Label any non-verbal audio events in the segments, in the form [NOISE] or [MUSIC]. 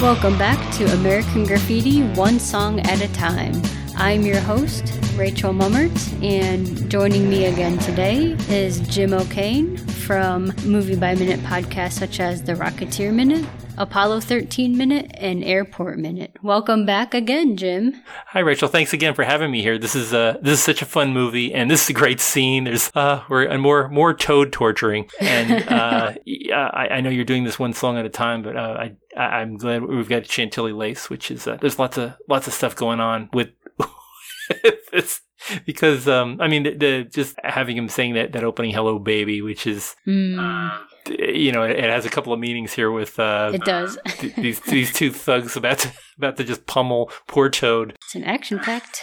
Welcome back to American Graffiti One Song at a Time. I'm your host, Rachel Mummert, and joining me again today is Jim O'Kane from Movie by Minute podcasts such as The Rocketeer Minute, Apollo 13 Minute, and Airport Minute. Welcome back again, Jim. Hi, Rachel. Thanks again for having me here. This is uh, this is such a fun movie, and this is a great scene. There's uh, we're and more more toad torturing, and [LAUGHS] uh, I, I know you're doing this one song at a time, but uh, I I'm glad we've got Chantilly Lace, which is uh, there's lots of lots of stuff going on with [LAUGHS] this because um, I mean the, the, just having him saying that that opening "Hello Baby," which is. Mm. You know, it, has a couple of meanings here with uh, it does [LAUGHS] these these two thugs about to [LAUGHS] about to just pummel poor Toad. It's an action packed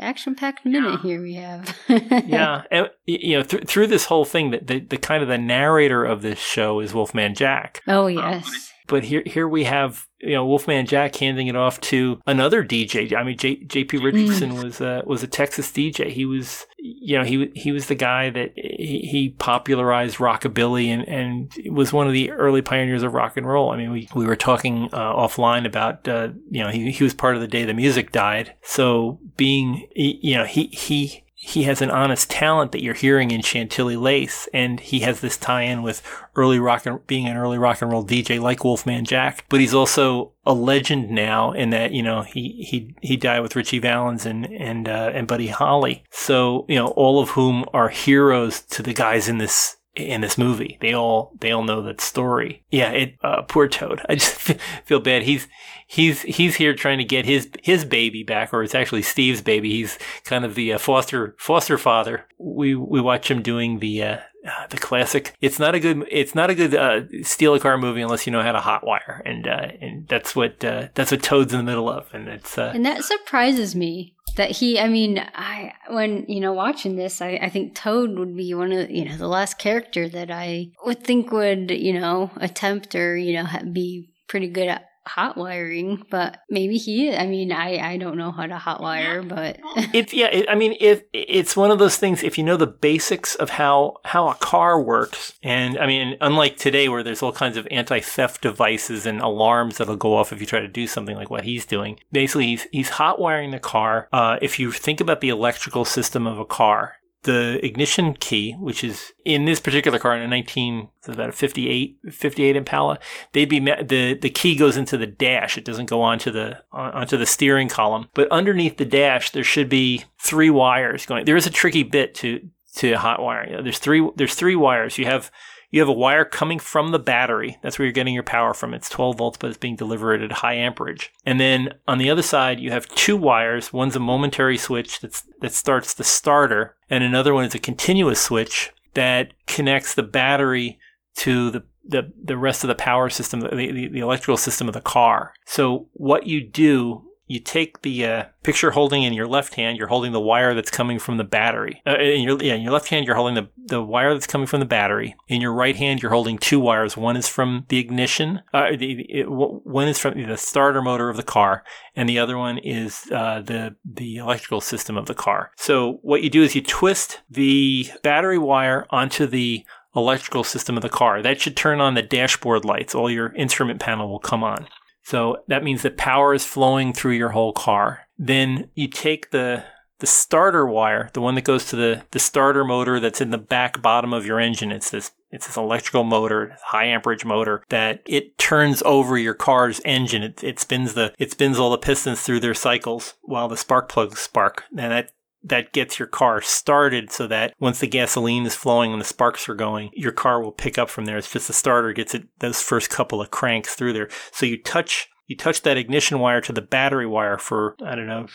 action packed minute here we have. [LAUGHS] yeah, and, you know, th- through this whole thing, that the, the kind of the narrator of this show is Wolfman Jack. Oh yes. But here, here we have you know Wolfman Jack handing it off to another DJ. I mean, J- J.P. Richardson mm. was uh, was a Texas DJ. He was you know he he was the guy that he, he popularized rockabilly and and was one of the early pioneers of rock and roll. I mean, we we were talking uh, offline about uh, you know he he was part of the day the music died. So being you know he he he has an honest talent that you're hearing in Chantilly Lace, and he has this tie-in with early rock and being an early rock and roll DJ like Wolfman Jack. But he's also a legend now in that you know he he he died with Ritchie Valens and and uh, and Buddy Holly. So you know all of whom are heroes to the guys in this in this movie. They all they all know that story. Yeah, it uh, poor Toad. [LAUGHS] I just feel bad. He's he's he's here trying to get his his baby back, or it's actually Steve's baby. He's kind of the uh, foster foster father. We we watch him doing the. Uh, uh, the classic. It's not a good. It's not a good uh, steal a car movie unless you know how to hotwire, and uh, and that's what that's what Toad's in the middle of, and it's and that surprises me that he i mean i when you know watching this I, I think toad would be one of you know the last character that i would think would you know attempt or you know be pretty good at hot wiring, but maybe he. I mean, I, I don't know how to hot wire, but [LAUGHS] it's [LAUGHS] yeah. It, I mean, if it's one of those things, if you know the basics of how how a car works, and I mean, unlike today where there's all kinds of anti theft devices and alarms that'll go off if you try to do something like what he's doing. Basically, he's he's hot wiring the car. Uh, if you think about the electrical system of a car, the ignition key, which is in this particular car in a 19, about a 58, 58 Impala, they'd be the the key goes into the dash. It doesn't go onto the onto the steering column. But underneath the dash, there should be three wires going. There is a tricky bit to to hot wiring. There's three there's three wires. You have you have a wire coming from the battery. That's where you're getting your power from. It's 12 volts, but it's being delivered at high amperage. And then on the other side, you have two wires. One's a momentary switch that's, that starts the starter, and another one is a continuous switch that connects the battery to the the, the rest of the power system, the, the, the electrical system of the car. So what you do you take the uh, picture holding in your left hand, you're holding the wire that's coming from the battery. Uh, in your yeah, in your left hand, you're holding the, the wire that's coming from the battery. In your right hand, you're holding two wires. One is from the ignition. Uh, the, it, one is from the starter motor of the car, and the other one is uh, the the electrical system of the car. So what you do is you twist the battery wire onto the electrical system of the car. That should turn on the dashboard lights. All your instrument panel will come on. So that means that power is flowing through your whole car. Then you take the the starter wire, the one that goes to the, the starter motor that's in the back bottom of your engine. It's this it's this electrical motor, high amperage motor that it turns over your car's engine. It, it spins the it spins all the pistons through their cycles while the spark plugs spark. And that that gets your car started so that once the gasoline is flowing and the sparks are going, your car will pick up from there. It's just the starter gets it those first couple of cranks through there. So you touch you touch that ignition wire to the battery wire for I don't know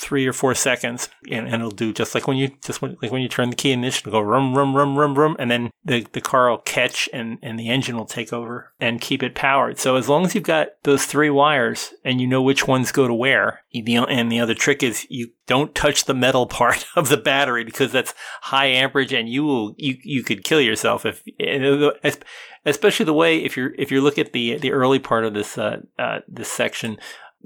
three or four seconds, and, and it'll do just like when you just when, like when you turn the key ignition, it'll go rum rum rum rum rum, and then the the car will catch and and the engine will take over and keep it powered. So as long as you've got those three wires and you know which ones go to where, and the other trick is you don't touch the metal [LAUGHS] part of the battery because that's high amperage and you will you you could kill yourself if especially the way if you're if you look at the the early part of this uh, uh, this section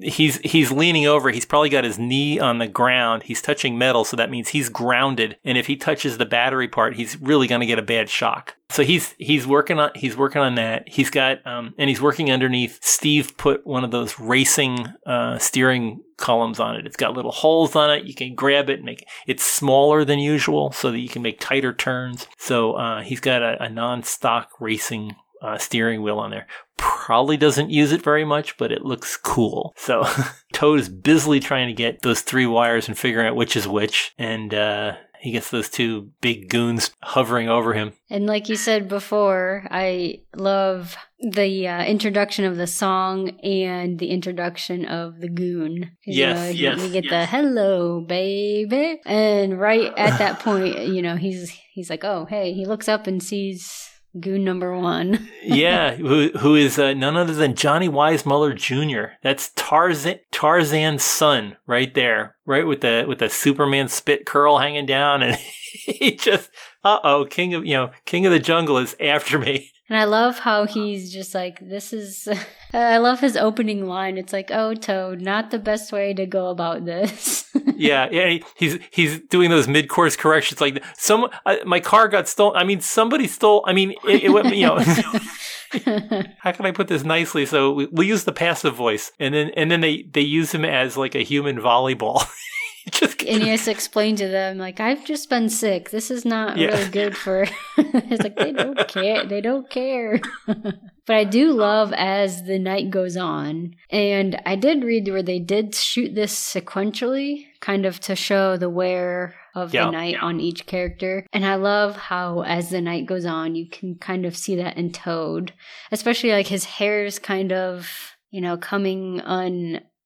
he's he's leaning over he's probably got his knee on the ground he's touching metal so that means he's grounded and if he touches the battery part he's really going to get a bad shock so he's he's working on he's working on that. He's got um, and he's working underneath. Steve put one of those racing uh, steering columns on it. It's got little holes on it. You can grab it and make it. It's smaller than usual so that you can make tighter turns. So uh, he's got a, a non-stock racing uh, steering wheel on there. Probably doesn't use it very much, but it looks cool. So [LAUGHS] Toad is busily trying to get those three wires and figuring out which is which. And uh, he gets those two big goons hovering over him. And like you said before, I love the uh, introduction of the song and the introduction of the goon. Yes, know, yes. We get yes. the hello, baby, and right at that [LAUGHS] point, you know, he's he's like, oh, hey, he looks up and sees goon number one. [LAUGHS] yeah, who who is uh, none other than Johnny Weissmuller Jr. That's Tarzan Tarzan's son, right there, right with the with the Superman spit curl hanging down, and [LAUGHS] he just, uh oh, king of you know, king of the jungle is after me. [LAUGHS] And I love how he's just like, this is. I love his opening line. It's like, oh, Toad, not the best way to go about this. Yeah, yeah. He, he's he's doing those mid course corrections. Like some, uh, my car got stolen. I mean, somebody stole. I mean, it, it went. You know, [LAUGHS] how can I put this nicely? So we, we use the passive voice, and then and then they they use him as like a human volleyball. [LAUGHS] just and he has to explain to them like I've just been sick. This is not yeah. really good for. [LAUGHS] it's like they don't care. They don't care. but I do love as the night goes on, and I did read where they did shoot this sequentially, kind of to show the wear of yeah. the night on each character. And I love how as the night goes on, you can kind of see that in Toad, especially like his hair's kind of you know coming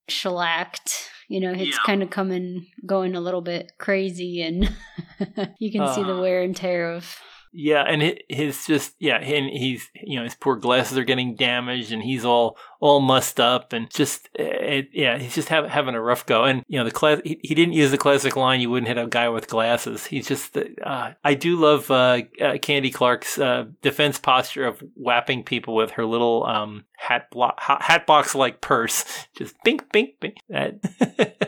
unshellacked you know, it's Yeah. kind of coming, going a little bit crazy, and [LAUGHS] you can see the Uh. wear and tear of. Yeah, and hi- his just yeah, and he's you know his poor glasses are getting damaged, and he's all all mussed up, and just it, yeah, he's just have, having a rough go. And you know the class, he, he didn't use the classic line, "You wouldn't hit a guy with glasses." He's just uh, I do love uh, uh, Candy Clark's uh, defense posture of whapping people with her little um hat hat box like purse, just bink bink bink. That. [LAUGHS]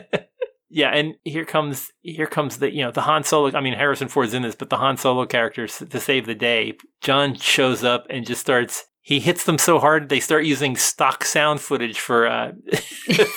Yeah, and here comes here comes the you know the Han Solo. I mean Harrison Ford's in this, but the Han Solo character to save the day. John shows up and just starts. He hits them so hard they start using stock sound footage for uh, [LAUGHS]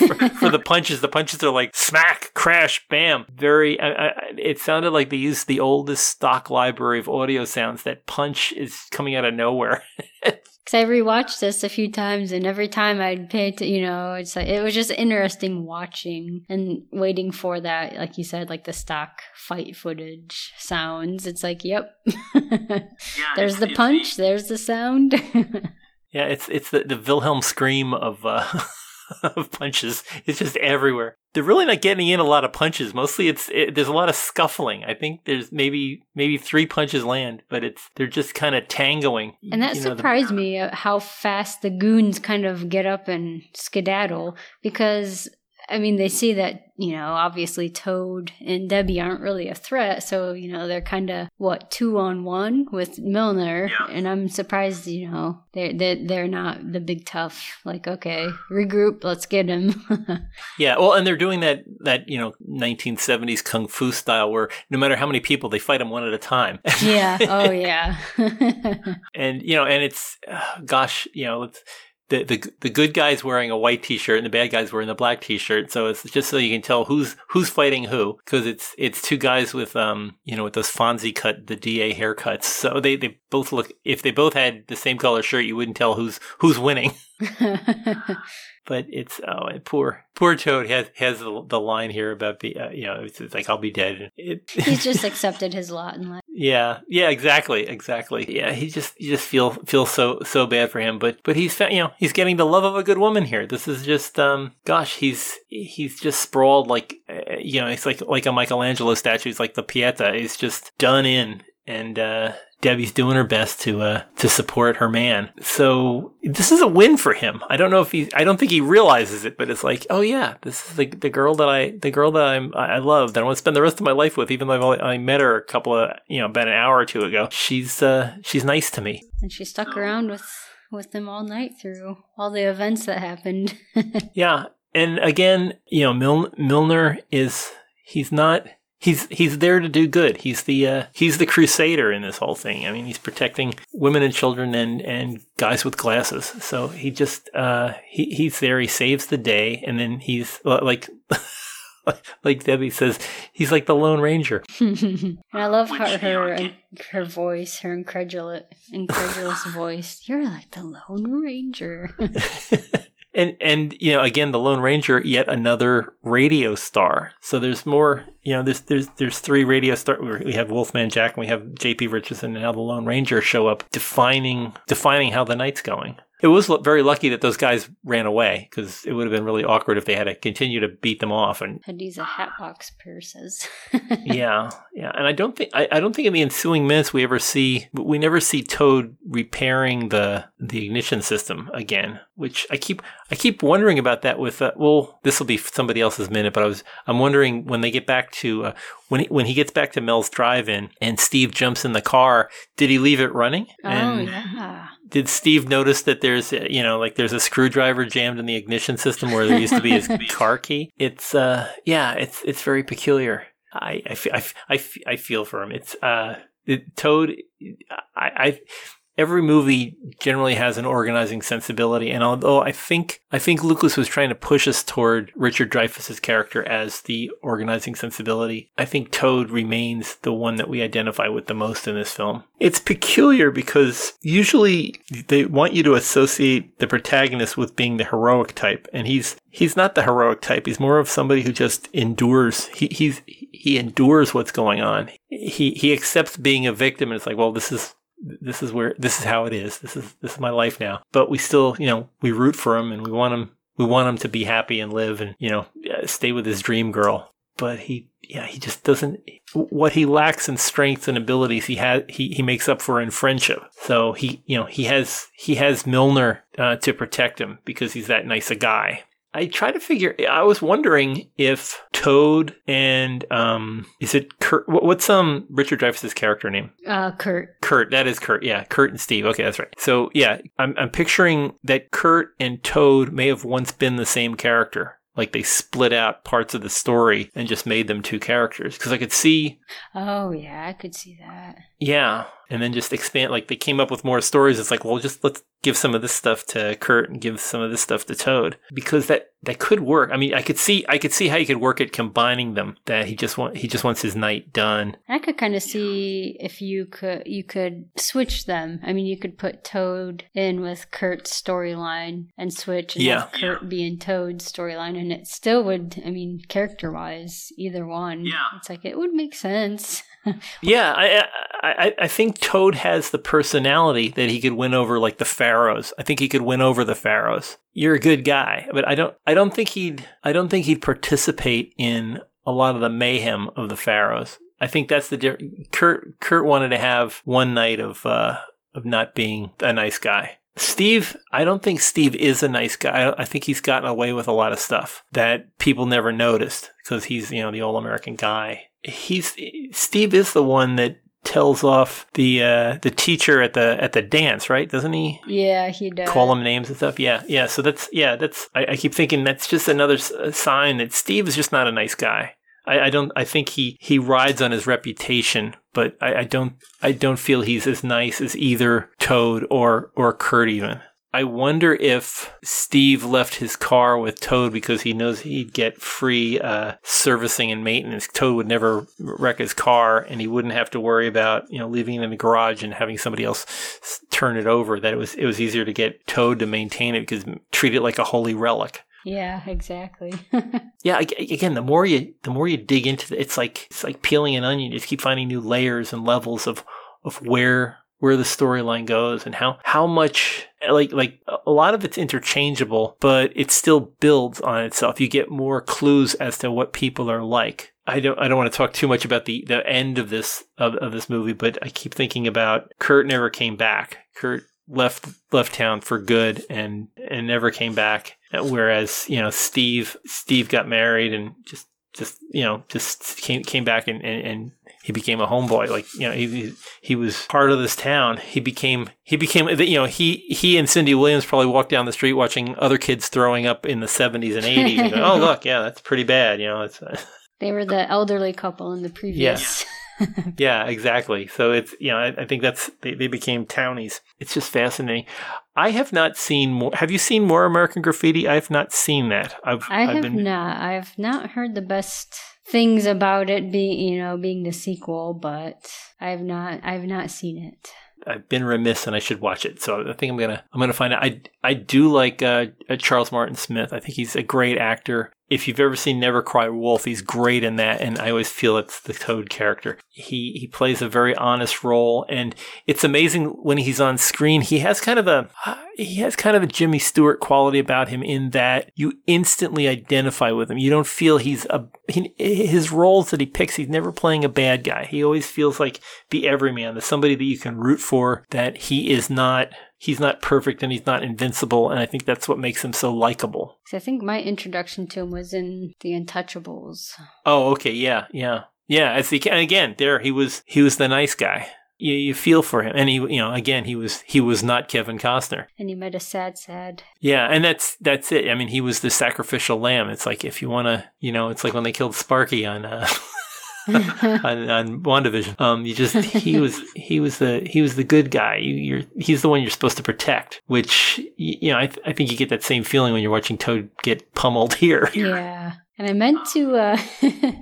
for, for the punches. The punches are like smack, crash, bam. Very. I, I, it sounded like they used the oldest stock library of audio sounds. That punch is coming out of nowhere. [LAUGHS] Because I rewatched this a few times, and every time I'd pay to, you know, it's like it was just interesting watching and waiting for that, like you said, like the stock fight footage sounds. It's like, yep, [LAUGHS] there's the punch, there's the sound. [LAUGHS] Yeah, it's it's the, the Wilhelm scream of uh, [LAUGHS] [LAUGHS] of punches. It's just everywhere. They're really not getting in a lot of punches. Mostly, it's it, there's a lot of scuffling. I think there's maybe maybe three punches land, but it's they're just kind of tangoing. And that You know, the- surprised me uh, how fast the goons kind of get up and skedaddle because I mean they see that you know obviously Toad and Debbie aren't really a threat, so you know they're kind of what two on one with Milner, and I'm surprised you know they're they're, they're not the big tough like okay regroup let's get him. [LAUGHS] Yeah, well, and they're doing that that you know 1970s kung fu style where no matter how many people they fight them one at a time. [LAUGHS] yeah oh yeah [LAUGHS] and you know, and it's uh, gosh, you know, it's the the the good guy's wearing a white t-shirt and the bad guy's wearing the black t-shirt. So it's just so you can tell who's who's fighting who because it's it's two guys with um you know with those Fonzie cut the DA haircuts. So they they both look if they both had the same color shirt, you wouldn't tell who's who's winning. [LAUGHS] But it's oh, poor poor Toad has has the, the line here about the uh, you know it's, it's like I'll be dead. It, He's just [LAUGHS] accepted his lot in life. Yeah, yeah, exactly, exactly. Yeah, he just you just feel feel so so bad for him, but but he's you know he's getting the love of a good woman here. This is just um gosh, he's he's just sprawled like you know it's like like a Michelangelo statue. It's like the Pieta He's just done in, and uh, Debbie's doing her best to uh to support her man. So this is a win for him. I don't know if he I don't think he realizes it, but it's like oh yeah, this is the the girl that I the girl that I'm I love that I want to spend the rest of my life with, even though I've only, I met her a couple of you know about an hour or two ago. She's uh she's nice to me. And she stuck around with with them all night through all the events that happened. [LAUGHS] Yeah, and again, you know, Mil- Milner is he's not he's he's there to do good. He's the uh, he's the crusader in this whole thing. I mean, he's protecting women and children and and guys with glasses. So he just uh, he he's there. He saves the day, and then he's like. [LAUGHS] like Debbie says, he's like the Lone Ranger. [LAUGHS] and I love her her, her voice, her incredulous incredulous [LAUGHS] voice. You're like the Lone Ranger. And and you know again the lone ranger yet another radio star. So there's more you know there's there's there's three radio star we have wolfman jack and we have jp richardson and now the lone ranger show up defining defining how the night's going it was very lucky that those guys ran away because it would have been really awkward if they had to continue to beat them off and had to use a hatbox purses. [LAUGHS] yeah, yeah, and I don't think I, I don't think in the ensuing minutes we ever see we never see Toad repairing the the ignition system again, which I keep I keep wondering about that. With uh, well, this will be somebody else's minute, but I was I'm wondering when they get back to uh, when he, when he gets back to Mel's drive-in and Steve jumps in the car, did he leave it running? Oh and yeah did Steve notice that there's you know like there's a screwdriver jammed in the ignition system where there used to be his [LAUGHS] car key? It's uh yeah, it's it's very peculiar. I I, I, I, I feel for him. It's uh it, Toad. I, I every movie generally has an organizing sensibility and although i think i think lucas was trying to push us toward richard dreyfuss's character as the organizing sensibility i think toad remains the one that we identify with the most in this film. It's peculiar because usually they want you to associate the protagonist with being the heroic type and he's he's not the heroic type. He's more of somebody who just endures. He he's he endures what's going on. He he accepts being a victim and it's like well this is this is where this is how it is. This is this is my life now. But we still, you know, we root for him and we want him we want him to be happy and live and you know stay with his dream girl. But he yeah he just doesn't what he lacks in strength and abilities he has he, he makes up for in friendship so he you know he has he has milner uh, to protect him because he's that nice a guy I try to figure. I was wondering if Toad and um, is it Kurt? What's um Richard Dreyfuss's character name? Uh, Kurt. Kurt. That is Kurt. Yeah, Kurt and Steve. Okay, that's right. So yeah, I'm I'm picturing that Kurt and Toad may have once been the same character. Like they split out parts of the story and just made them two characters. Because I could see. Oh yeah, I could see that. Yeah, and then just expand. Like they came up with more stories. It's like, well, just let's give some of this stuff to Kurt and give some of this stuff to Toad because that that could work. I mean, I could see I could see how you could work it combining them. That he just want he just wants his night done. I could kind of see if you could you could switch them. I mean, you could put Toad in with Kurt's storyline and switch and yeah. Kurt yeah. be in Toad's storyline, and it still would. I mean, character wise, either one. Yeah, it's like it would make sense. [LAUGHS] yeah, I, I I think Toad has the personality that he could win over like the Pharaohs. I think he could win over the Pharaohs. You're a good guy, but I don't I don't think he'd I don't think he'd participate in a lot of the mayhem of the Pharaohs. I think that's the. Kurt Kurt wanted to have one night of uh, of not being a nice guy. Steve, I don't think Steve is a nice guy. I think he's gotten away with a lot of stuff that people never noticed because he's, you know, the all American guy he's Steve is the one that tells off the uh, the teacher at the at the dance, right? Doesn't he? Yeah, he does. Call him names and stuff. Yeah, yeah. So that's yeah. That's I, I keep thinking that's just another sign that Steve is just not a nice guy. I, I don't. I think he he rides on his reputation, but I, I don't. I don't feel he's as nice as either Toad or or Kurt even. I wonder if Steve left his car with Toad because he knows he'd get free uh, servicing and maintenance. Toad would never wreck his car, and he wouldn't have to worry about you know leaving it in the garage and having somebody else turn it over. That it was it was easier to get Toad to maintain it because treat it like a holy relic. Yeah, exactly. [LAUGHS] yeah, again, the more you the more you dig into it, it's like it's like peeling an onion. You just keep finding new layers and levels of of where where the storyline goes and how how much like like a lot of it's interchangeable, but it still builds on itself. You get more clues as to what people are like. I don't I don't want to talk too much about the the end of this of, of this movie, but I keep thinking about Kurt never came back. Kurt left left town for good and and never came back. Whereas you know Steve Steve got married and just just you know just came came back and, and, and he became a homeboy. Like you know, he he was part of this town. He became he became you know he he and Cindy Williams probably walked down the street watching other kids throwing up in the seventies and eighties. and go, oh [LAUGHS] look, yeah, that's pretty bad. You know, it's. They were the elderly couple in the previous. Yeah, [LAUGHS] yeah exactly. So it's you know I, I think that's they, they became townies. It's just fascinating. I have not seen more. Have you seen more American Graffiti? I have not seen that. I've I I've have been, not. I've not heard the best things about it being, you know, being the sequel, but I've not I've not seen it. I've been remiss and I should watch it. So I think I'm gonna I'm gonna find out. I I do like uh, Charles Martin Smith. I think he's a great actor if you've ever seen Never Cry Wolf, he's great in that, and I always feel it's the Toad character. He he plays a very honest role, and it's amazing when he's on screen. He has kind of a uh, he has kind of a Jimmy Stewart quality about him in that you instantly identify with him. You don't feel he's a he, his roles that he picks. He's never playing a bad guy. He always feels like the everyman, the somebody that you can root for. That he is not he's not perfect and he's not invincible, and I think that's what makes him so likable. I think my introduction to him was in The Untouchables. Oh, okay, yeah, yeah, yeah. As he and again, there he was. He was the nice guy. You, you feel for him, and he, you know, again, he was he was not Kevin Costner. And he made a sad, sad. Yeah, and that's that's it. I mean, he was the sacrificial lamb. It's like if you want to, you know, it's like when they killed Sparky on. Uh, [LAUGHS] [LAUGHS] on, on WandaVision. Um, you just he was he was the he was the good guy. You, you're he's the one you're supposed to protect. Which you know I th- I think you get that same feeling when you're watching Toad get pummeled [LAUGHS] here. Yeah, and I meant to. Uh, [LAUGHS]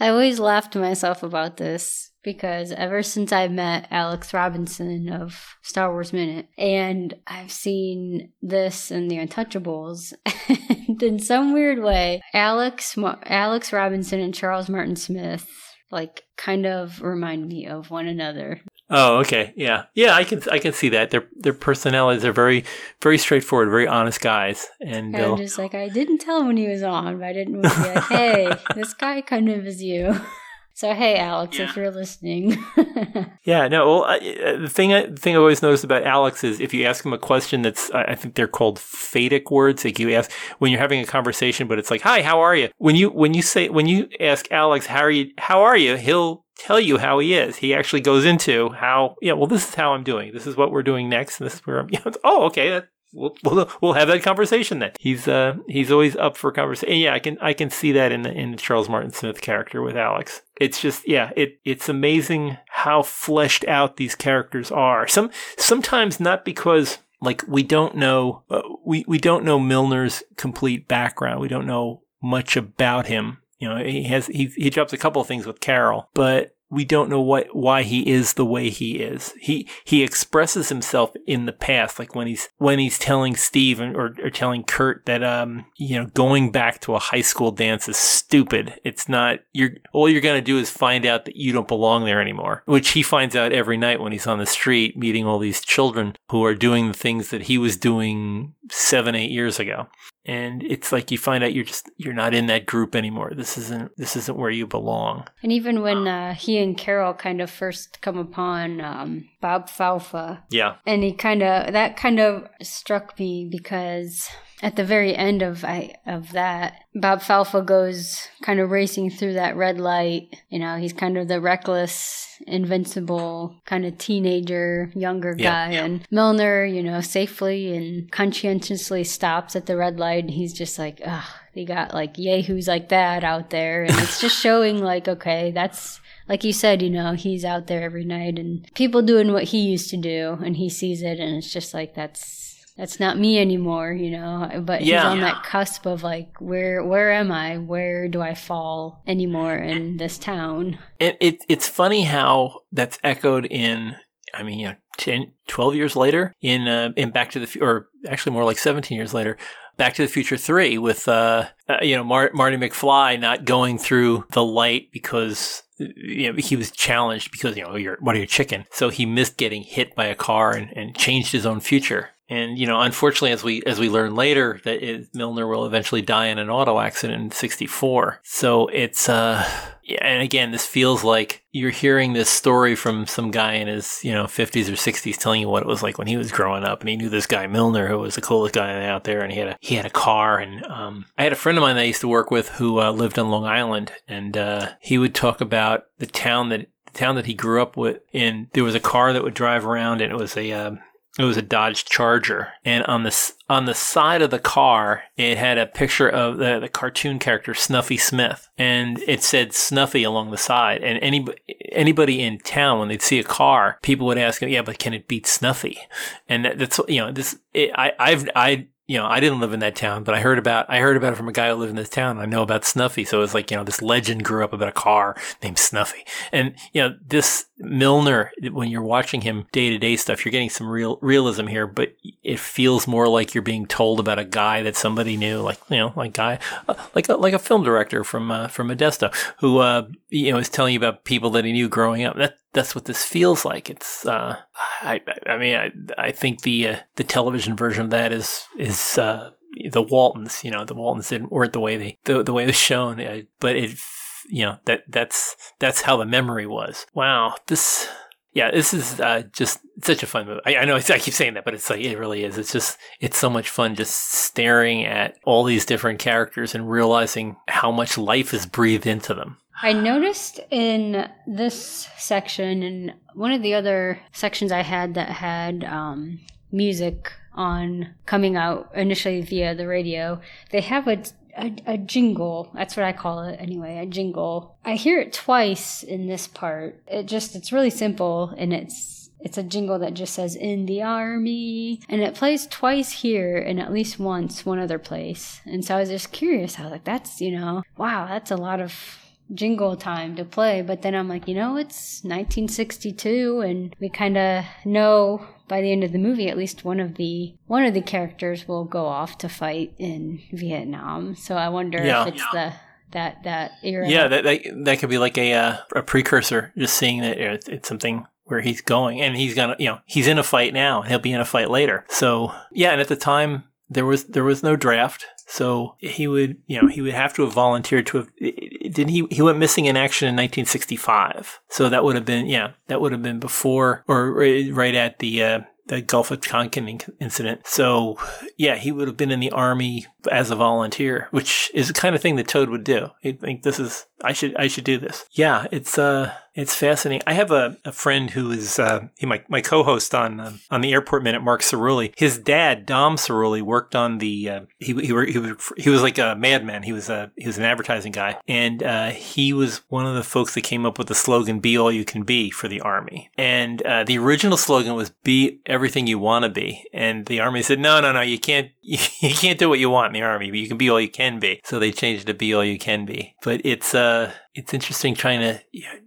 I always laugh to myself about this because ever since I met Alex Robinson of Star Wars Minute, and I've seen this in The Untouchables, and in some weird way, Alex Alex Robinson and Charles Martin Smith like kind of remind me of one another. Oh, okay, yeah, yeah. I can I can see that their their personalities are very very straightforward, very honest guys, and I'm uh, just like I didn't tell him when he was on, but I didn't want to be like, hey, [LAUGHS] this guy kind of is you. So hey, Alex, yeah. if you're listening. [LAUGHS] yeah, no. Well, I, uh, the thing I, the thing I always notice about Alex is if you ask him a question that's I think they're called phatic words. Like you ask when you're having a conversation, but it's like, "Hi, how are you?" When you when you say when you ask Alex, "How are you?" How are you? He'll tell you how he is. He actually goes into how, yeah, well, this is how I'm doing. This is what we're doing next. And this is where I'm, yeah, [LAUGHS] oh, okay. That, we'll, we'll, we'll have that conversation then. He's uh he's always up for conversation. Yeah, I can I can see that in the in the Charles Martin Smith character with Alex. It's just yeah, it it's amazing how fleshed out these characters are. Some sometimes not because like we don't know uh, we we don't know Milner's complete background. We don't know much about him. You know, he has he he drops a couple of things with Carol, but we don't know what why he is the way he is. He he expresses himself in the past, like when he's when he's telling Steve or, or telling Kurt that um you know going back to a high school dance is stupid. It's not you're all you're gonna do is find out that you don't belong there anymore, which he finds out every night when he's on the street meeting all these children who are doing the things that he was doing seven eight years ago and it's like you find out you're just you're not in that group anymore. This isn't this isn't where you belong. And even when uh, he and carol kind of first come upon um, bob falfa. Yeah. And he kind of that kind of struck me because at the very end of I, of that, Bob Falfa goes kind of racing through that red light. You know, he's kind of the reckless, invincible kind of teenager, younger guy, yeah. and Milner, you know, safely and conscientiously stops at the red light. And he's just like, ugh, they got like yahoos like that out there, and it's just [LAUGHS] showing like, okay, that's like you said, you know, he's out there every night and people doing what he used to do and he sees it and it's just like that's that's not me anymore, you know. But yeah. he's on that cusp of like, where where am I? Where do I fall anymore in this town? It, it it's funny how that's echoed in. I mean, you know, 10, 12 years later in uh, in Back to the Future, or actually more like seventeen years later. Back to the Future Three with uh, uh you know Mar- Marty McFly not going through the light because you know, he was challenged because you know you're what are you chicken so he missed getting hit by a car and, and changed his own future and you know, unfortunately, as we as we learn later, that it, Milner will eventually die in an auto accident in '64. So it's uh, and again, this feels like you're hearing this story from some guy in his you know 50s or 60s telling you what it was like when he was growing up, and he knew this guy Milner, who was the coolest guy out there, and he had a he had a car, and um, I had a friend of mine that I used to work with who uh, lived on Long Island, and uh, he would talk about the town that the town that he grew up with. And There was a car that would drive around, and it was a um, it was a Dodge Charger, and on the on the side of the car, it had a picture of the, the cartoon character Snuffy Smith, and it said Snuffy along the side. And anybody anybody in town, when they'd see a car, people would ask, "Yeah, but can it beat Snuffy?" And that's you know this. It, I I've I you know, I didn't live in that town, but I heard about I heard about it from a guy who lived in this town. I know about Snuffy, so it was like you know this legend grew up about a car named Snuffy, and you know this Milner. When you're watching him day to day stuff, you're getting some real realism here, but it feels more like you're being told about a guy that somebody knew, like you know, like guy, uh, like a, like a film director from uh, from Modesto who uh, you know is telling you about people that he knew growing up. That that's what this feels like. It's uh, I I mean I I think the uh, the television version of that is is uh, the Waltons. You know, the Waltons didn't weren't the way they the, the way it was shown, uh, but it you know that that's that's how the memory was. Wow, this yeah, this is uh, just such a fun movie. I, I, know I keep saying that, but it's like it really is. It's just it's so much fun just staring at all these different characters and realizing how much life is breathed into them. I noticed in this section and one of the other sections I had that had um, music on coming out initially via the radio, they have a, a, a jingle. That's what I call it anyway, a jingle. I hear it twice in this part. It just it's really simple and it's it's a jingle that just says in the army and it plays twice here and at least once one other place. And so I was just curious. I was like, that's, you know, wow, that's a lot of jingle time to play. But then I'm like, you know, it's 1962, and we kind of know by the end of the movie, at least one of the one of the characters will go off to fight in Vietnam. So I wonder yeah. if it's yeah. the that that era. Yeah, that that, that could be like a uh, a precursor. Just seeing that it's, it's something where he's going, and he's gonna, you know, he's in a fight now, and he'll be in a fight later. So yeah, and at the time there was there was no draft. So he would, you know, he would have to have volunteered to have. Didn't he? He went missing in action in 1965. So that would have been, yeah, that would have been before or right at the uh, the Gulf of Tonkin incident. So, yeah, he would have been in the army as a volunteer, which is the kind of thing that Toad would do. He'd think this is I should I should do this. Yeah, it's uh it's fascinating. I have a, a friend who is uh, he my, my co-host on um, on the Airport Minute, Mark Cerulli. His dad, Dom Cerulli, worked on the uh, he he, he was he was like a madman. He was a he was an advertising guy, and uh, he was one of the folks that came up with the slogan "Be all you can be" for the army. And uh, the original slogan was "Be everything you want to be," and the army said, "No, no, no, you can't you, [LAUGHS] you can't do what you want in the army, but you can be all you can be." So they changed it to "Be all you can be." But it's uh it's interesting trying to you know,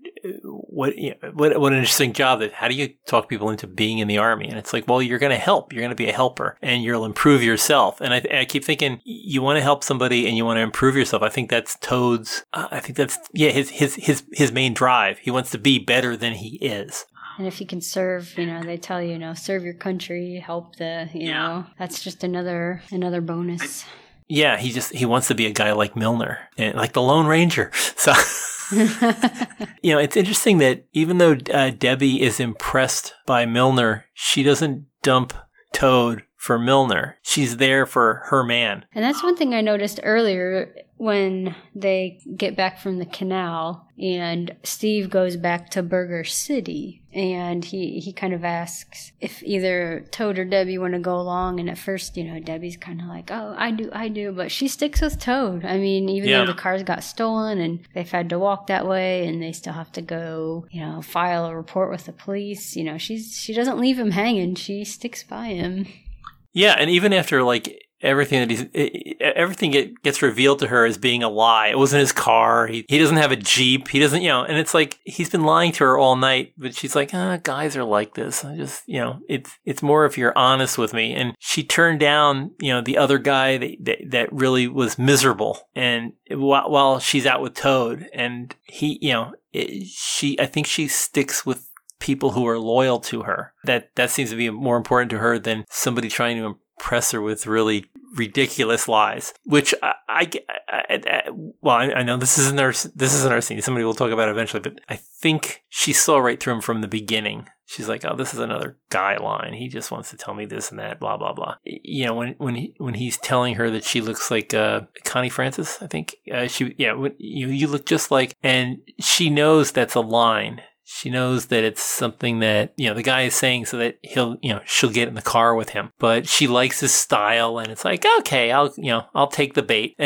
what, you know, what what an interesting job that how do you talk people into being in the army? And it's like well you're going to help. You're going to be a helper and you'll improve yourself. And I, I keep thinking you want to help somebody and you want to improve yourself. I think that's Toad's uh, I think that's yeah his his his his main drive. He wants to be better than he is. And if you can serve, you know, they tell you, you know, serve your country, help the, you yeah. know, that's just another another bonus. Yeah, he just he wants to be a guy like Milner, and like the Lone Ranger. [LAUGHS] So [LAUGHS] you know, it's interesting that even though uh, Debbie is impressed by Milner, she doesn't dump Toad for Milner. She's there for her man. And that's one thing I noticed earlier when they get back from the canal and Steve goes back to Burger City and he, he kind of asks if either Toad or Debbie want to go along and at first, you know, Debbie's kind of like, "Oh, I do, I do," but she sticks with Toad. I mean, even yeah. though the cars got stolen and they've had to walk that way and they still have to go, you know, file a report with the police, you know, she's she doesn't leave him hanging. She sticks by him. Yeah, and even after like everything that he's everything gets revealed to her as being a lie. It wasn't his car. He he doesn't have a jeep. He doesn't, you know. And it's like he's been lying to her all night. But she's like, ah, guys are like this. I just, you know, it's it's more if you're honest with me. And she turned down, you know, the other guy that that, that really was miserable. And while, while she's out with Toad, and he, you know, it, she, I think she sticks with people who are loyal to her. That that seems to be more important to her than somebody trying to impress her with really ridiculous lies. Which I, I, I, I well, I, know this isn't our this isn't our scene. Somebody will talk about it eventually, but I think she saw right through him from the beginning. She's like, "Oh, this is another guy line. He just wants to tell me this and that, blah blah blah." You know, when when he, when he's telling her that she looks like uh, Connie Francis, I think uh, she, yeah, when, you you look just like, and she knows that's a line she knows that it's something that you know the guy is saying so that he'll you know she'll get in the car with him. But she likes his style and it's like okay i'll you know i'll take the bait. [LAUGHS]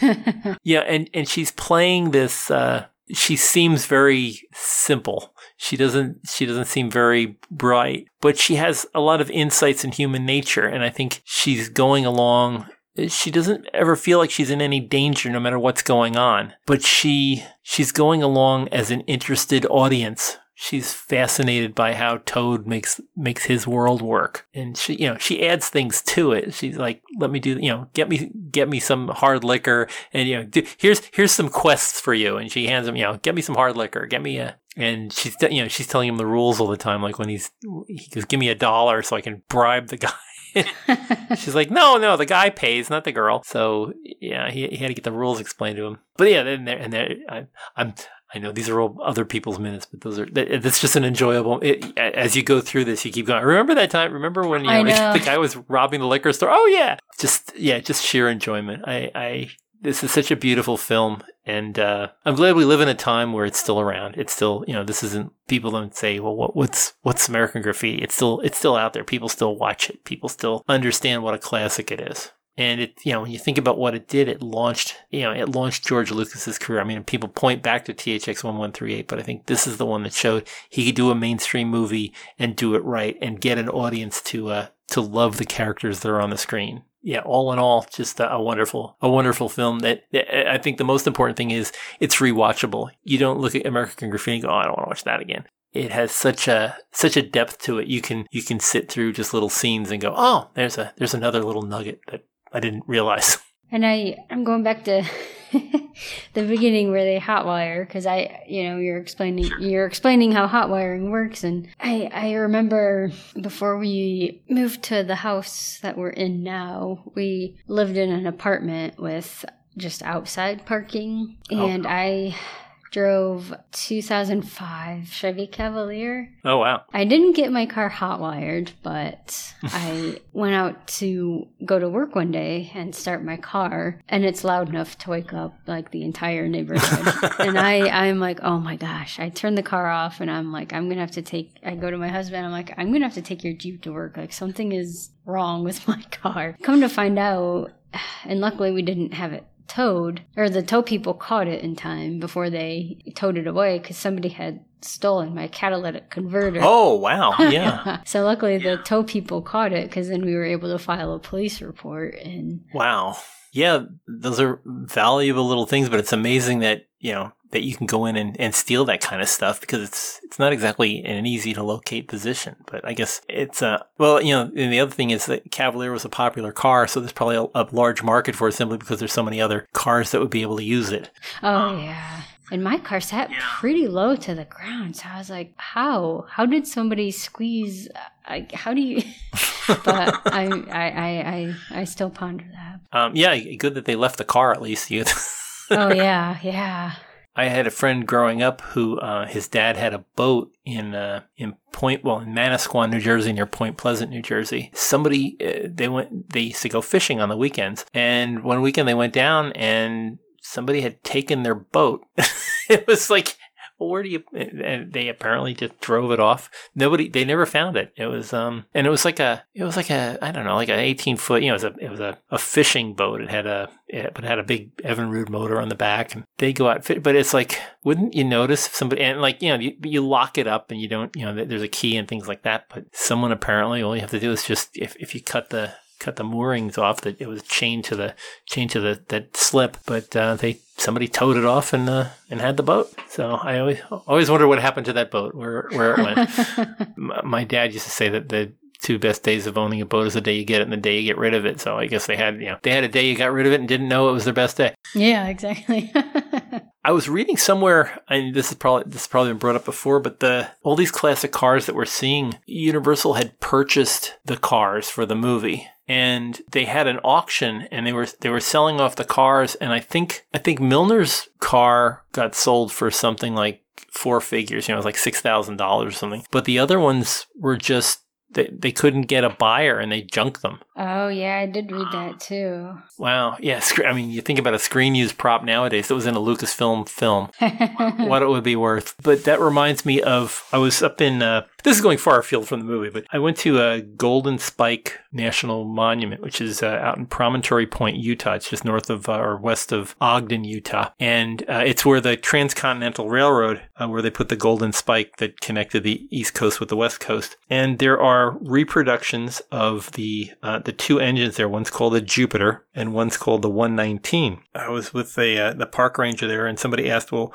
[LAUGHS] Yeah and and she's playing this uh she seems very simple. She doesn't she doesn't seem very bright but she has a lot of insights in human nature. And i think she's going along she doesn't ever feel like she's in any danger no matter what's going on but she she's going along as an interested audience she's fascinated by how Toad makes makes his world work, and she you know she adds things to it. She's like, let me do you know get me get me some hard liquor, and you know do, here's here's some quests for you, and she hands him you know get me some hard liquor, get me a. And she's, you know, she's telling him the rules all the time. Like when he's, he goes, "Give me a dollar so I can bribe the guy." [LAUGHS] She's like, no, no, the guy pays, not the girl. So yeah, he, he had to get the rules explained to him. But yeah, then there and there, I, I'm I know these are all other people's minutes, but those are that's just an enjoyable. It, as you go through this, you keep going. Remember that time? Remember when you [LAUGHS] know, know. the guy was robbing the liquor store? Oh yeah, just yeah, just sheer enjoyment. I, I this is such a beautiful film, and uh, I'm glad we live in a time where it's still around. It's still you know this isn't people don't say well what, what's what's American Graffiti? It's still it's still out there. People still watch it. People still understand what a classic it is. And it, you know, when you think about what it did, it launched, you know, it launched George Lucas's career. I mean, people point back to THX 1138, but I think this is the one that showed he could do a mainstream movie and do it right and get an audience to, uh, to love the characters that are on the screen. Yeah, all in all, just a, a wonderful, a wonderful film that, uh, I think the most important thing is it's rewatchable. You don't look at American Graffiti and go, oh, I don't want to watch that again it has such a such a depth to it. You can you can sit through just little scenes and go, oh, there's a there's another little nugget that I didn't realize. And I, I'm going back to [LAUGHS] the beginning where they hotwire because I, you know, you're explaining sure. you're explaining how hot wiring works, and I, I remember before we moved to the house that we're in now, we lived in an apartment with just outside parking, oh. and oh. I drove 2005 Chevy Cavalier. Oh wow. I didn't get my car hotwired, but [LAUGHS] I went out to go to work one day and start my car and it's loud enough to wake up like the entire neighborhood. [LAUGHS] and I I'm like, "Oh my gosh." I turn the car off and I'm like, "I'm going to have to take I go to my husband. I'm like, "I'm going to have to take your Jeep to work. Like something is wrong with my car." Come to find out and luckily we didn't have it towed, or the tow people caught it in time before they towed it away because somebody had stolen my catalytic converter. Oh, wow. [LAUGHS] Yeah. so luckily the tow people caught it because then we were able to file a police report and Wow. Yeah, those are valuable little things, but it's amazing that, you know, that you can go in and, and steal that kind of stuff because it's it's not exactly an easy to locate position. But I guess it's uh well, you know, and the other thing is that Cavalier was a popular car, so there's probably a, a large market for it simply because there's so many other cars that would be able to use it. Oh yeah. And my car sat yeah. pretty low to the ground, so I was like, "How? How did somebody squeeze? Like, how do you?" [LAUGHS] but I, I, I, I, I still ponder that. Um, yeah, good that they left the car at least. You. [LAUGHS] oh yeah, yeah. I had a friend growing up who uh, his dad had a boat in uh, in Point, well, in Manasquan, New Jersey, near Point Pleasant, New Jersey. Somebody uh, they went, they used to go fishing on the weekends, and one weekend they went down and somebody had taken their boat. [LAUGHS] it was like well, where do you? And they apparently just drove it off. Nobody, they never found it. It was, um, and it was like a, it was like a, I don't know, like an 18 foot, you know, it was a, it was a, a fishing boat. It had a, it, but had a big Evinrude motor on the back and they go out, but it's like, wouldn't you notice if somebody, and like, you know, you, you lock it up and you don't, you know, there's a key and things like that, but someone apparently, all you have to do is just, if, if you cut the, cut the moorings off that it was chained to the chained to the that slip but uh, they somebody towed it off and uh, and had the boat. So i always always wonder what happened to that boat where where it went. [LAUGHS] My dad used to say that the two best days of owning a boat is the day you get it and the day you get rid of it. So i guess they had you know they had a day you got rid of it and didn't know it was their best day. Yeah exactly. [LAUGHS] I was reading somewhere, and this is probably this has probably been brought up before, but the all these classic cars that we're seeing, Universal had purchased the cars for the movie, and they had an auction, and they were they were selling off the cars, and I think I think Milner's car got sold for something like four figures, you know, it was like six thousand dollars or something, but the other ones were just they, they couldn't get a buyer and they junked them. Oh yeah, I did read that [GASPS] too. Wow. Yeah. I mean, you think about a screen used prop nowadays that was in a Lucasfilm film, [LAUGHS] what it would be worth. But that reminds me of I was up in uh, this is going far afield from the movie, but I went to a Golden Spike National Monument, which is uh, out in Promontory Point, Utah. It's just north of uh, or west of Ogden, Utah, and uh, it's where the Transcontinental Railroad, uh, where they put the Golden Spike that connected the East Coast with the West Coast. And there are reproductions of the uh, the two engines there. One's called the Jupiter, and one's called the 119. I was with the uh, the park ranger there, and somebody asked, "Well."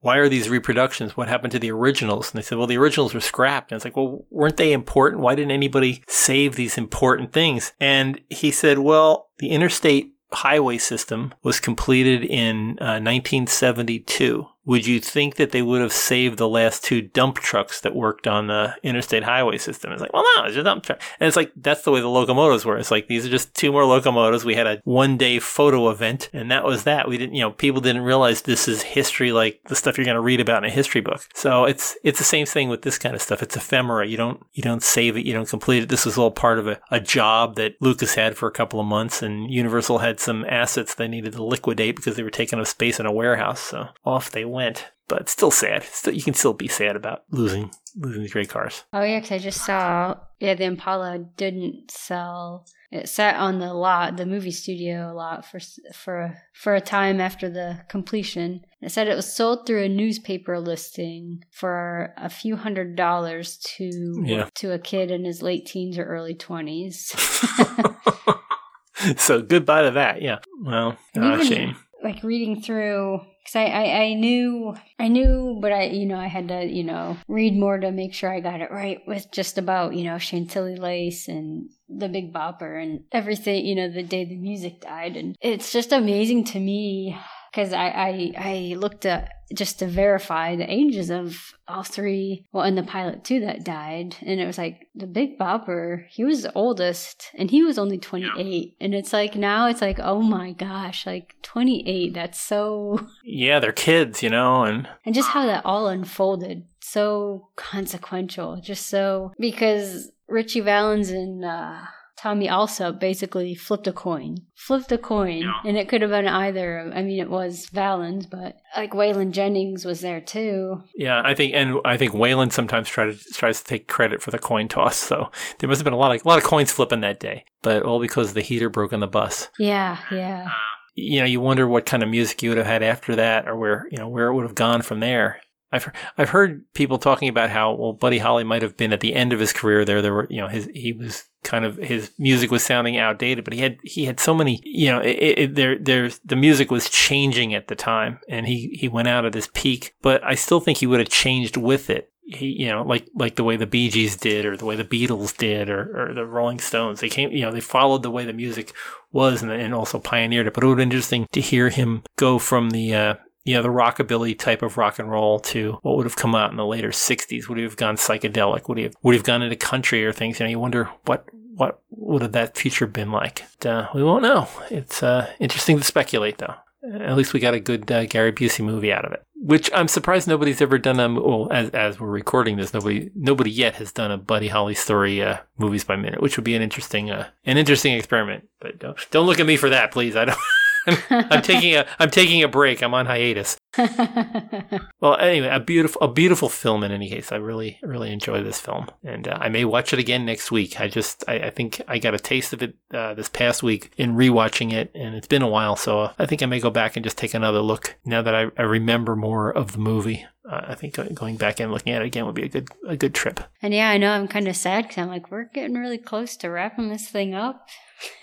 Why are these reproductions? What happened to the originals? And they said, well, the originals were scrapped. And it's like, well, weren't they important? Why didn't anybody save these important things? And he said, well, the interstate highway system was completed in uh, 1972 would you think that they would have saved the last two dump trucks that worked on the interstate highway system? It's like, well, no, it's a dump truck. And it's like, that's the way the locomotives were. It's like, these are just two more locomotives. We had a one day photo event and that was that. We didn't, you know, people didn't realize this is history like the stuff you're going to read about in a history book. So it's, it's the same thing with this kind of stuff. It's ephemera. You don't, you don't save it. You don't complete it. This was all part of a, a job that Lucas had for a couple of months and Universal had some assets they needed to liquidate because they were taking up space in a warehouse. So off they went went. But still sad. Still, you can still be sad about losing losing these great cars. Oh yeah, because I just saw yeah the Impala didn't sell. It sat on the lot, the movie studio lot for for for a time after the completion. It said it was sold through a newspaper listing for a few hundred dollars to yeah. to a kid in his late teens or early twenties. [LAUGHS] so goodbye to that. Yeah. Well, [LAUGHS] ah, shame. Like reading through because I, I, I knew I knew, but I you know I had to you know read more to make sure I got it right with just about you know Chantilly Lace and the Big Bopper and everything you know the day the music died. And it's just amazing to me because I, I I looked at just to verify the ages of all three. Well, and the pilot too that died, and it was like the Big Bopper. He was the oldest, and he was only twenty eight. And it's like now it's like oh my gosh, like twenty eight. That's so. [LAUGHS] Yeah, they're kids, you know, and and just how that all unfolded, so consequential, just so because Ritchie Valens and. uh Tommy Allsup basically flipped a coin. Flipped a coin. Yeah. And it could have been either. I mean, it was Valens, but like Waylon Jennings was there too. Yeah, I think, and I think Waylon sometimes tries to, tries to take credit for the coin toss. So there must have been a lot of, a lot of coins flipping that day, but all because the heater broke on the bus. Yeah, yeah. Uh, you know, you wonder what kind of music you would have had after that or where, you know, where it would have gone from there. I've I've heard people talking about how well Buddy Holly might have been at the end of his career there. There were you know his he was kind of his music was sounding outdated, but he had he had so many you know it, it, there there's the music was changing at the time, and he he went out at his peak. But I still think he would have changed with it. He you know like like the way the Bee Gees did, or the way the Beatles did, or, or the Rolling Stones. They came you know they followed the way the music was and, and also pioneered it. But it would been interesting to hear him go from the uh, you know, the rockabilly type of rock and roll to what would have come out in the later 60s. Would have gone psychedelic? Would have, would have gone into country or things? You know, you wonder what, what would have that future been like? Uh, we won't know. It's uh, interesting to speculate, though. At least we got a good uh, Gary Busey movie out of it, which I'm surprised nobody's ever done a. Well, as as we're recording this, nobody nobody yet has done a Buddy Holly story uh, movies by minute, which would be an interesting uh, an interesting experiment. But don't don't look at me for that, please. I don't. [LAUGHS] [LAUGHS] I'm taking a I'm taking a break. I'm on hiatus. [LAUGHS] well, anyway, a beautiful a beautiful film. In any case, I really really enjoy this film, and uh, I may watch it again next week. I just I, I think I got a taste of it uh, this past week in rewatching it, and it's been a while, so uh, I think I may go back and just take another look now that I, I remember more of the movie. Uh, I think going back and looking at it again would be a good a good trip. And yeah, I know I'm kind of sad because I'm like we're getting really close to wrapping this thing up.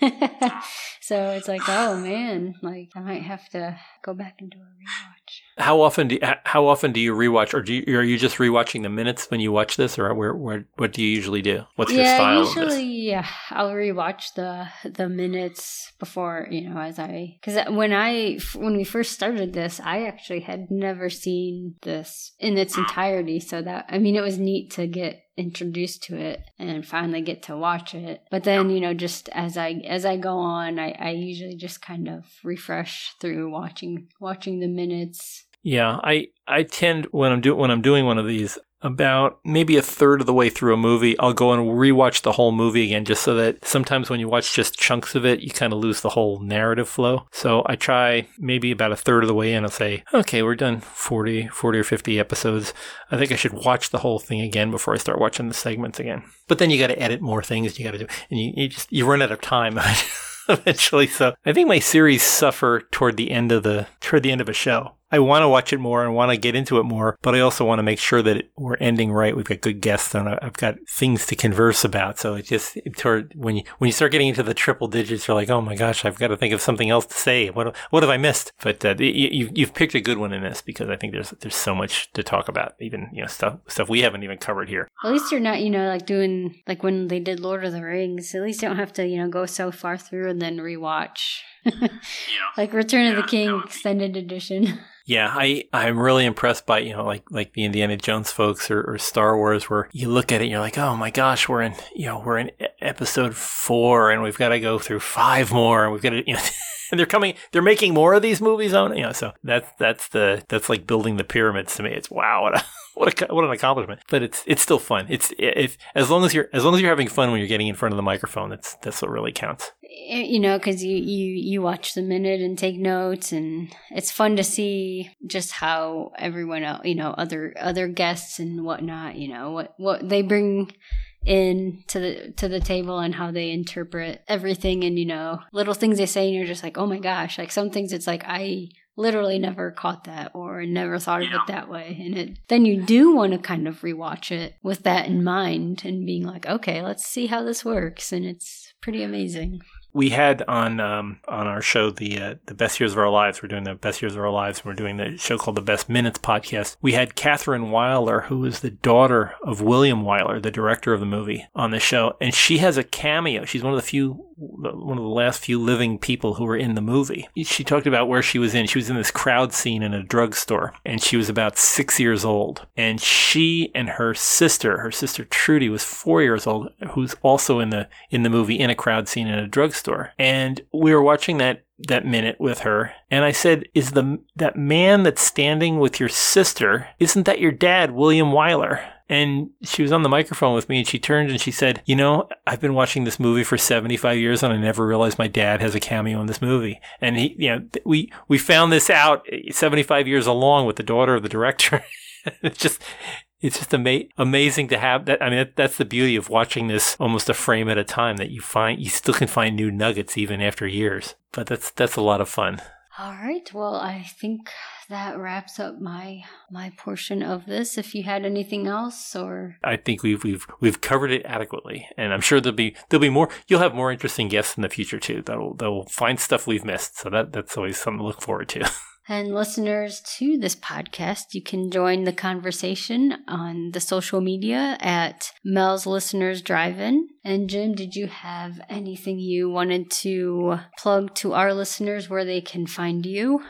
[LAUGHS] [LAUGHS] so it's like, oh man, like I might have to go back and do a rewatch. How often do you, how often do you rewatch, or do you, are you just rewatching the minutes when you watch this, or where, where what do you usually do? What's yeah, your style? Usually, yeah, I'll rewatch the the minutes before you know as I because when I when we first started this, I actually had never seen this in its entirety. So that I mean, it was neat to get introduced to it and finally get to watch it but then you know just as i as i go on i, I usually just kind of refresh through watching watching the minutes yeah i i tend when i'm doing when i'm doing one of these about maybe a third of the way through a movie, I'll go and rewatch the whole movie again just so that sometimes when you watch just chunks of it, you kind of lose the whole narrative flow. So I try maybe about a third of the way in, I'll say, okay, we're done 40, 40 or 50 episodes. I think I should watch the whole thing again before I start watching the segments again. But then you got to edit more things. You got to do, and you, you just, you run out of time. [LAUGHS] eventually. So I think my series suffer toward the end of the toward the end of a show. I want to watch it more and want to get into it more, but I also want to make sure that we're ending right. We've got good guests and I've got things to converse about. So it just toward when you when you start getting into the triple digits, you're like, oh my gosh, I've got to think of something else to say. What what have I missed? But uh, you, you've picked a good one in this because I think there's there's so much to talk about, even you know stuff stuff we haven't even covered here. At least you're not you know like doing like when they did Lord of the Rings. At least you don't have to you know go so far through and then rewatch. [LAUGHS] yeah. Like Return yeah, of the King extended edition. [LAUGHS] Yeah, I I'm really impressed by you know like like the Indiana Jones folks or, or, Star Wars where you look at it and you're like oh my gosh we're in you know we're in episode four and we've got to go through five more and we've got to you know [LAUGHS] and they're coming they're making more of these movies on you know so that's that's the that's like building the pyramids to me. It's wow what a [LAUGHS] what a, what an accomplishment. But it's it's still fun. It's if as long as you're as long as you're having fun when you're getting in front of the microphone that's that's what really counts Eh, you know because you you you watch the minute and take notes and it's fun to see just how everyone else you know other other guests and whatnot you know what what they bring in to the to the table and how they interpret everything. And you know little things they say and you're just like oh my gosh like some things it's like i literally never caught that or never thought of it that way. And it then you do want to kind of rewatch it with that in mind and being like okay let's see how this works. And it's pretty amazing we had on um, on our show the uh, the best years of our lives. We're doing the best years of our lives. We're doing the show called the Best Minutes podcast. We had Catherine Wyler, who is the daughter of William Wyler, the director of the movie, on the show, and she has a cameo. She's one of the few one of the last few living people who were in the movie. She talked about where she was in. She was in this crowd scene in a drugstore, and she was about six years old. And she and her sister, her sister Trudy, was four years old, who's also in the in the movie in a crowd scene in a drugstore. And we were watching that that minute with her and I said, "Is the that man that's standing with your sister? Isn't that your dad, William Wyler?" And she was on the microphone with me and she turned and she said, You know, I've been watching this movie for 75 years and I never realized my dad has a cameo in this movie. And he, you know, we, we found this out 75 years along with the daughter of the director. [LAUGHS] it's just, it's just ama- amazing to have that. I mean, that, that's the beauty of watching this almost a frame at a time that you find, you still can find new nuggets even after years. But that's, that's a lot of fun. All right. Well, I think that wraps up my my portion of this. If you had anything else, or I think we've we've we've covered it adequately, and I'm sure there'll be there'll be more. You'll have more interesting guests in the future too. That'll they'll find stuff we've missed. So that that's always something to look forward to. [LAUGHS] And listeners to this podcast, you can join the conversation on the social media at Mel's Listeners Drive In. And Jim, did you have anything you wanted to plug to our listeners where they can find you?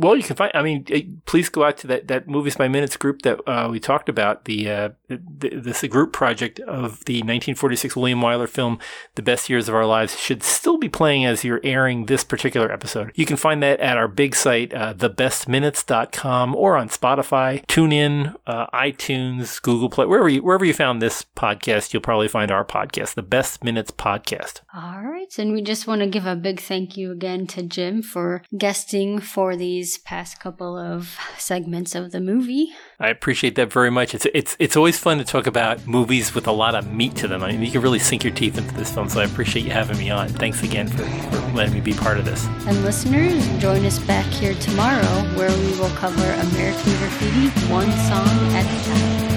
Well, you can find. I mean, eh, please go out to that that movies by minutes group that uh, we talked about. The, uh, the this group project of the 1946 William Wyler film, "The Best Years of Our Lives," should still be playing as you're airing this particular episode. You can find that at our big site, uh, thebestminutes.com, or on Spotify, TuneIn, uh, iTunes, Google Play, wherever you wherever you found this podcast, you'll probably find our podcast, the Best Minutes Podcast. All right, and we just want to give a big thank you again to Jim for guesting for these these past couple of segments of the movie. I appreciate that very much. It's it's it's always fun to talk about movies with a lot of meat to them. I mean, you can really sink your teeth into this film, so I appreciate you having me on. Thanks again for, for letting me be part of this. And listeners, join us back here tomorrow where we will cover American Graffiti one song at a time.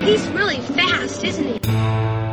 He's really fast, isn't he?